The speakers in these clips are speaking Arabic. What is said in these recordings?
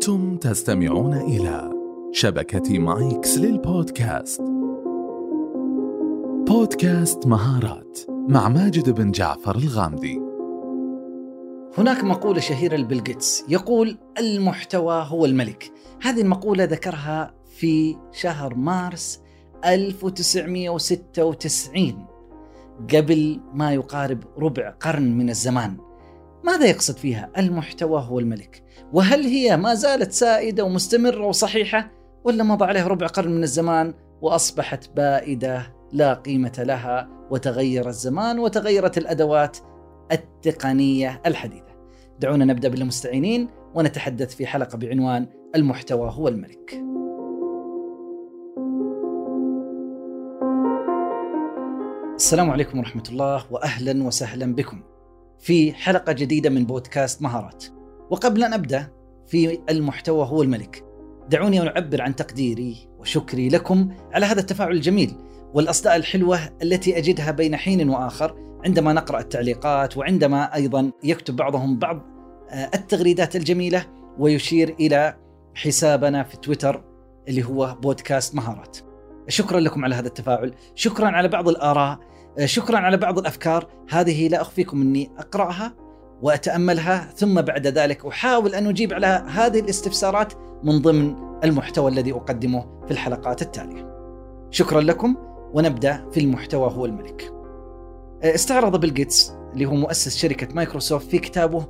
أنتم تستمعون إلى شبكة مايكس للبودكاست. بودكاست مهارات مع ماجد بن جعفر الغامدي. هناك مقولة شهيرة لبيل يقول المحتوى هو الملك. هذه المقولة ذكرها في شهر مارس 1996 قبل ما يقارب ربع قرن من الزمان. ماذا يقصد فيها المحتوى هو الملك؟ وهل هي ما زالت سائدة ومستمرة وصحيحة ولا مضى عليها ربع قرن من الزمان وأصبحت بائدة لا قيمة لها وتغير الزمان وتغيرت الأدوات التقنية الحديثة؟ دعونا نبدأ بالمستعينين ونتحدث في حلقة بعنوان المحتوى هو الملك. السلام عليكم ورحمة الله وأهلا وسهلا بكم. في حلقة جديدة من بودكاست مهارات. وقبل أن أبدأ في المحتوى هو الملك. دعوني أعبر عن تقديري وشكري لكم على هذا التفاعل الجميل والأصداء الحلوة التي أجدها بين حين وآخر عندما نقرأ التعليقات وعندما أيضا يكتب بعضهم بعض آه، التغريدات الجميلة ويشير إلى حسابنا في تويتر اللي هو بودكاست مهارات. شكرا لكم على هذا التفاعل شكرا على بعض الآراء شكرا على بعض الأفكار هذه لا أخفيكم إني أقرأها وأتأملها ثم بعد ذلك أحاول أن أجيب على هذه الاستفسارات من ضمن المحتوى الذي أقدمه في الحلقات التالية. شكرا لكم ونبدأ في المحتوى هو الملك. استعرض بيل جيتس اللي هو مؤسس شركة مايكروسوفت في كتابه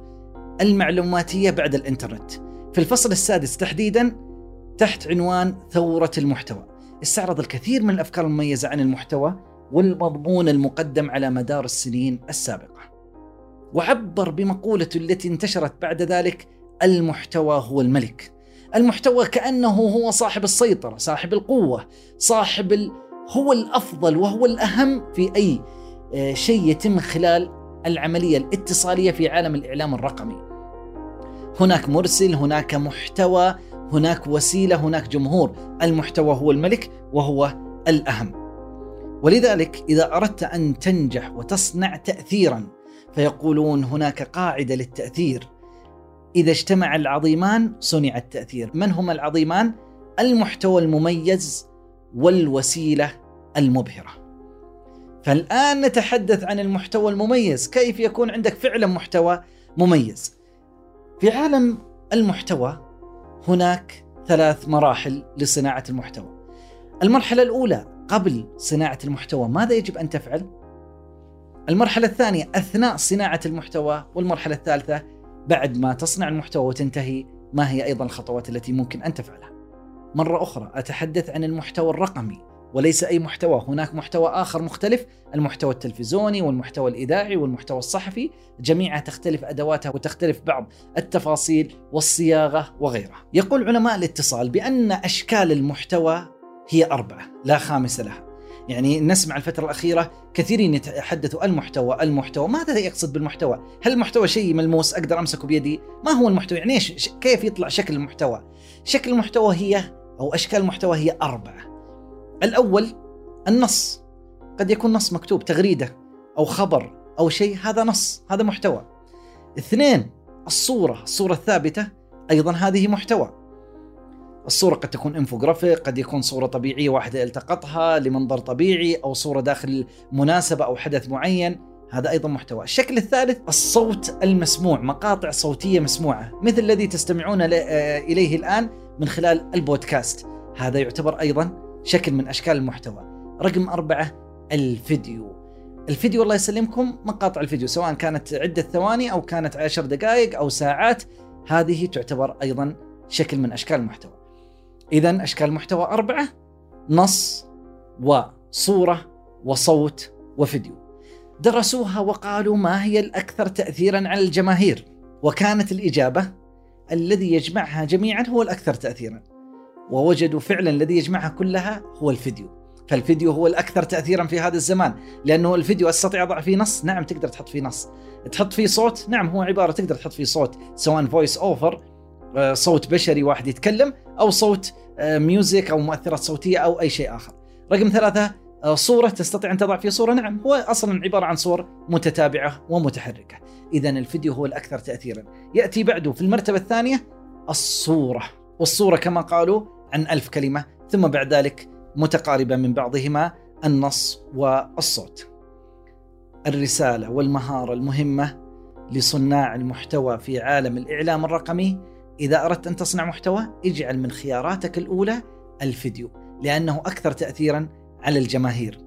المعلوماتية بعد الإنترنت في الفصل السادس تحديدا تحت عنوان ثورة المحتوى. استعرض الكثير من الأفكار المميزة عن المحتوى والمضمون المقدم على مدار السنين السابقة. وعبر بمقولته التي انتشرت بعد ذلك المحتوى هو الملك. المحتوى كأنه هو صاحب السيطرة، صاحب القوة، صاحب ال... هو الأفضل وهو الأهم في أي آه، شيء يتم خلال العملية الاتصالية في عالم الإعلام الرقمي. هناك مرسل، هناك محتوى، هناك وسيلة، هناك جمهور، المحتوى هو الملك وهو الأهم. ولذلك إذا أردت أن تنجح وتصنع تاثيرا فيقولون هناك قاعدة للتأثير. إذا اجتمع العظيمان صنع التأثير. من هما العظيمان؟ المحتوى المميز والوسيلة المبهرة. فالآن نتحدث عن المحتوى المميز. كيف يكون عندك فعلا محتوى مميز؟ في عالم المحتوى هناك ثلاث مراحل لصناعة المحتوى. المرحلة الأولى قبل صناعة المحتوى ماذا يجب أن تفعل؟ المرحلة الثانية أثناء صناعة المحتوى والمرحلة الثالثة بعد ما تصنع المحتوى وتنتهي ما هي أيضا الخطوات التي ممكن أن تفعلها؟ مرة أخرى أتحدث عن المحتوى الرقمي. وليس أي محتوى. هناك محتوى آخر مختلف المحتوى التلفزيوني والمحتوى الإذاعي والمحتوى الصحفي. جميعها تختلف أدواتها وتختلف بعض التفاصيل والصياغة وغيرها. يقول علماء الاتصال بأن أشكال المحتوى هي أربعة لا خامس لها. يعني نسمع الفترة الأخيرة كثيرين يتحدثوا المحتوى المحتوى ماذا يقصد بالمحتوى؟ هل المحتوى شيء ملموس؟ أقدر أمسكه بيدي؟ ما هو المحتوى؟ يعني إيش؟ كيف يطلع شكل المحتوى؟ شكل المحتوى هي أو أشكال المحتوى هي أربعة. الأول النص. قد يكون نص مكتوب تغريدة أو خبر أو شيء هذا نص هذا محتوى. اثنين الصورة الصورة الثابتة أيضا هذه محتوى. الصورة قد تكون انفوجرافيك قد يكون صورة طبيعية واحدة التقطها لمنظر طبيعي أو صورة داخل مناسبة أو حدث معين هذا أيضا محتوى. الشكل الثالث الصوت المسموع مقاطع صوتية مسموعة مثل الذي تستمعون إليه الآن من خلال البودكاست. هذا يعتبر أيضا شكل من أشكال المحتوى. رقم أربعة الفيديو. الفيديو الله يسلمكم مقاطع الفيديو سواء كانت عدة ثواني أو كانت عشر دقائق أو ساعات هذه تعتبر أيضا شكل من أشكال المحتوى. إذا أشكال المحتوى أربعة نص وصورة وصوت وفيديو. درسوها وقالوا ما هي الأكثر تأثيرا على الجماهير وكانت الإجابة الذي يجمعها جميعا هو الأكثر تأثيرا. ووجدوا فعلا الذي يجمعها كلها هو الفيديو فالفيديو هو الأكثر تأثيرا في هذا الزمان لأنه الفيديو أستطيع أضع فيه نص نعم تقدر تحط فيه نص تحط فيه صوت نعم هو عبارة تقدر تحط فيه صوت سواء voice over آه، صوت بشري واحد يتكلم أو صوت music آه، أو مؤثرات صوتية أو أي شيء آخر. رقم ثلاثة آه، صورة تستطيع أن تضع فيه صورة نعم هو أصلا عبارة عن صور متتابعة ومتحركة. اذا الفيديو هو الأكثر تاثيرا. يأتي بعده في المرتبة الثانية الصورة والصورة كما قالوا عن ألف كلمة ثم بعد ذلك متقاربة من بعضهما النص والصوت. الرسالة والمهارة المهمة لصناع المحتوى في عالم الإعلام الرقمي. إذا أردت أن تصنع محتوى اجعل من خياراتك الأولى الفيديو لأنه أكثر تأثيرا على الجماهير.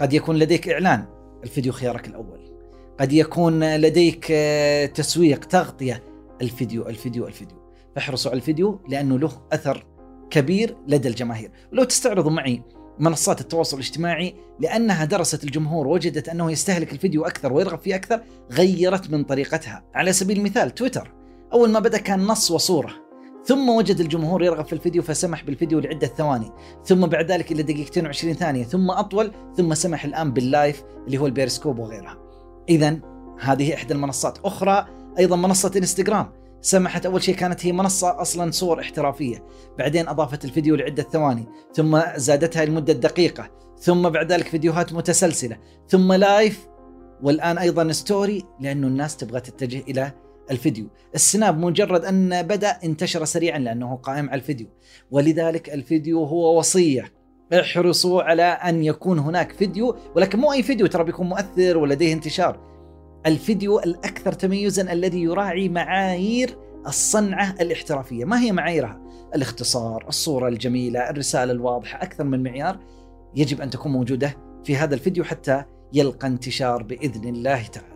قد يكون لديك إعلان الفيديو خيارك الأول. قد يكون لديك آه، تسويق تغطية الفيديو الفيديو الفيديو. فاحرصوا على الفيديو لأنه له أثر كبير لدى الجماهير. ولو تستعرضوا معي منصات التواصل الاجتماعي لأنها درست الجمهور وجدت أنه يستهلك الفيديو أكثر ويرغب فيه أكثر غيرت من طريقتها. على سبيل المثال تويتر. أول ما بدأ كان نص وصورة. ثم وجد الجمهور يرغب في الفيديو فسمح بالفيديو لعدة ثواني. ثم بعد ذلك إلى دقيقتين و20 ثانية. ثم أطول ثم سمح الآن بال live اللي هو البيرسكوب وغيرها. اذا هذه إحدى المنصات. أخرى أيضا منصة إنستغرام. سمحت أول شيء كانت هي منصة أصلا صور احترافية، بعدين أضافت الفيديو لعدة ثواني، ثم زادتها لمدة دقيقة، ثم بعد ذلك فيديوهات متسلسلة، ثم live والآن أيضا story لأنه الناس تبغى تتجه إلى الفيديو، السناب مجرد أن بدأ انتشر سريعا لأنه قائم على الفيديو، ولذلك الفيديو هو وصية. احرصوا على أن يكون هناك فيديو ولكن مو أي فيديو ترى بيكون مؤثر ولديه انتشار. الفيديو الأكثر تميزا الذي يراعي معايير الصنعة الاحترافية، ما هي معاييرها؟ الاختصار، الصورة الجميلة، الرسالة الواضحة، أكثر من معيار يجب أن تكون موجودة في هذا الفيديو حتى يلقى انتشار بإذن الله تعالى.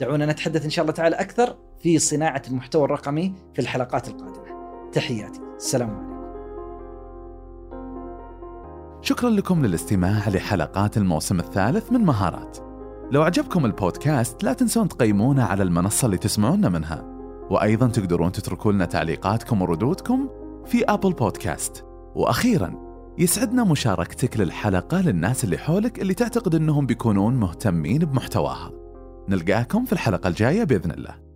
دعونا نتحدث إن شاء الله تعالى أكثر في صناعة المحتوى الرقمي في الحلقات القادمة. تحياتي، السلام عليكم. شكرا لكم للاستماع لحلقات الموسم الثالث من مهارات. لو عجبكم البودكاست لا تنسون تقيمونا على المنصة اللي تسمعونا منها. وأيضا تقدرون تتركوا لنا تعليقاتكم وردودكم في أبل بودكاست. وأخيرا يسعدنا مشاركتك للحلقة للناس اللي حولك اللي تعتقد أنهم بيكونون مهتمين بمحتواها. نلقاكم في الحلقة الجاية بإذن الله.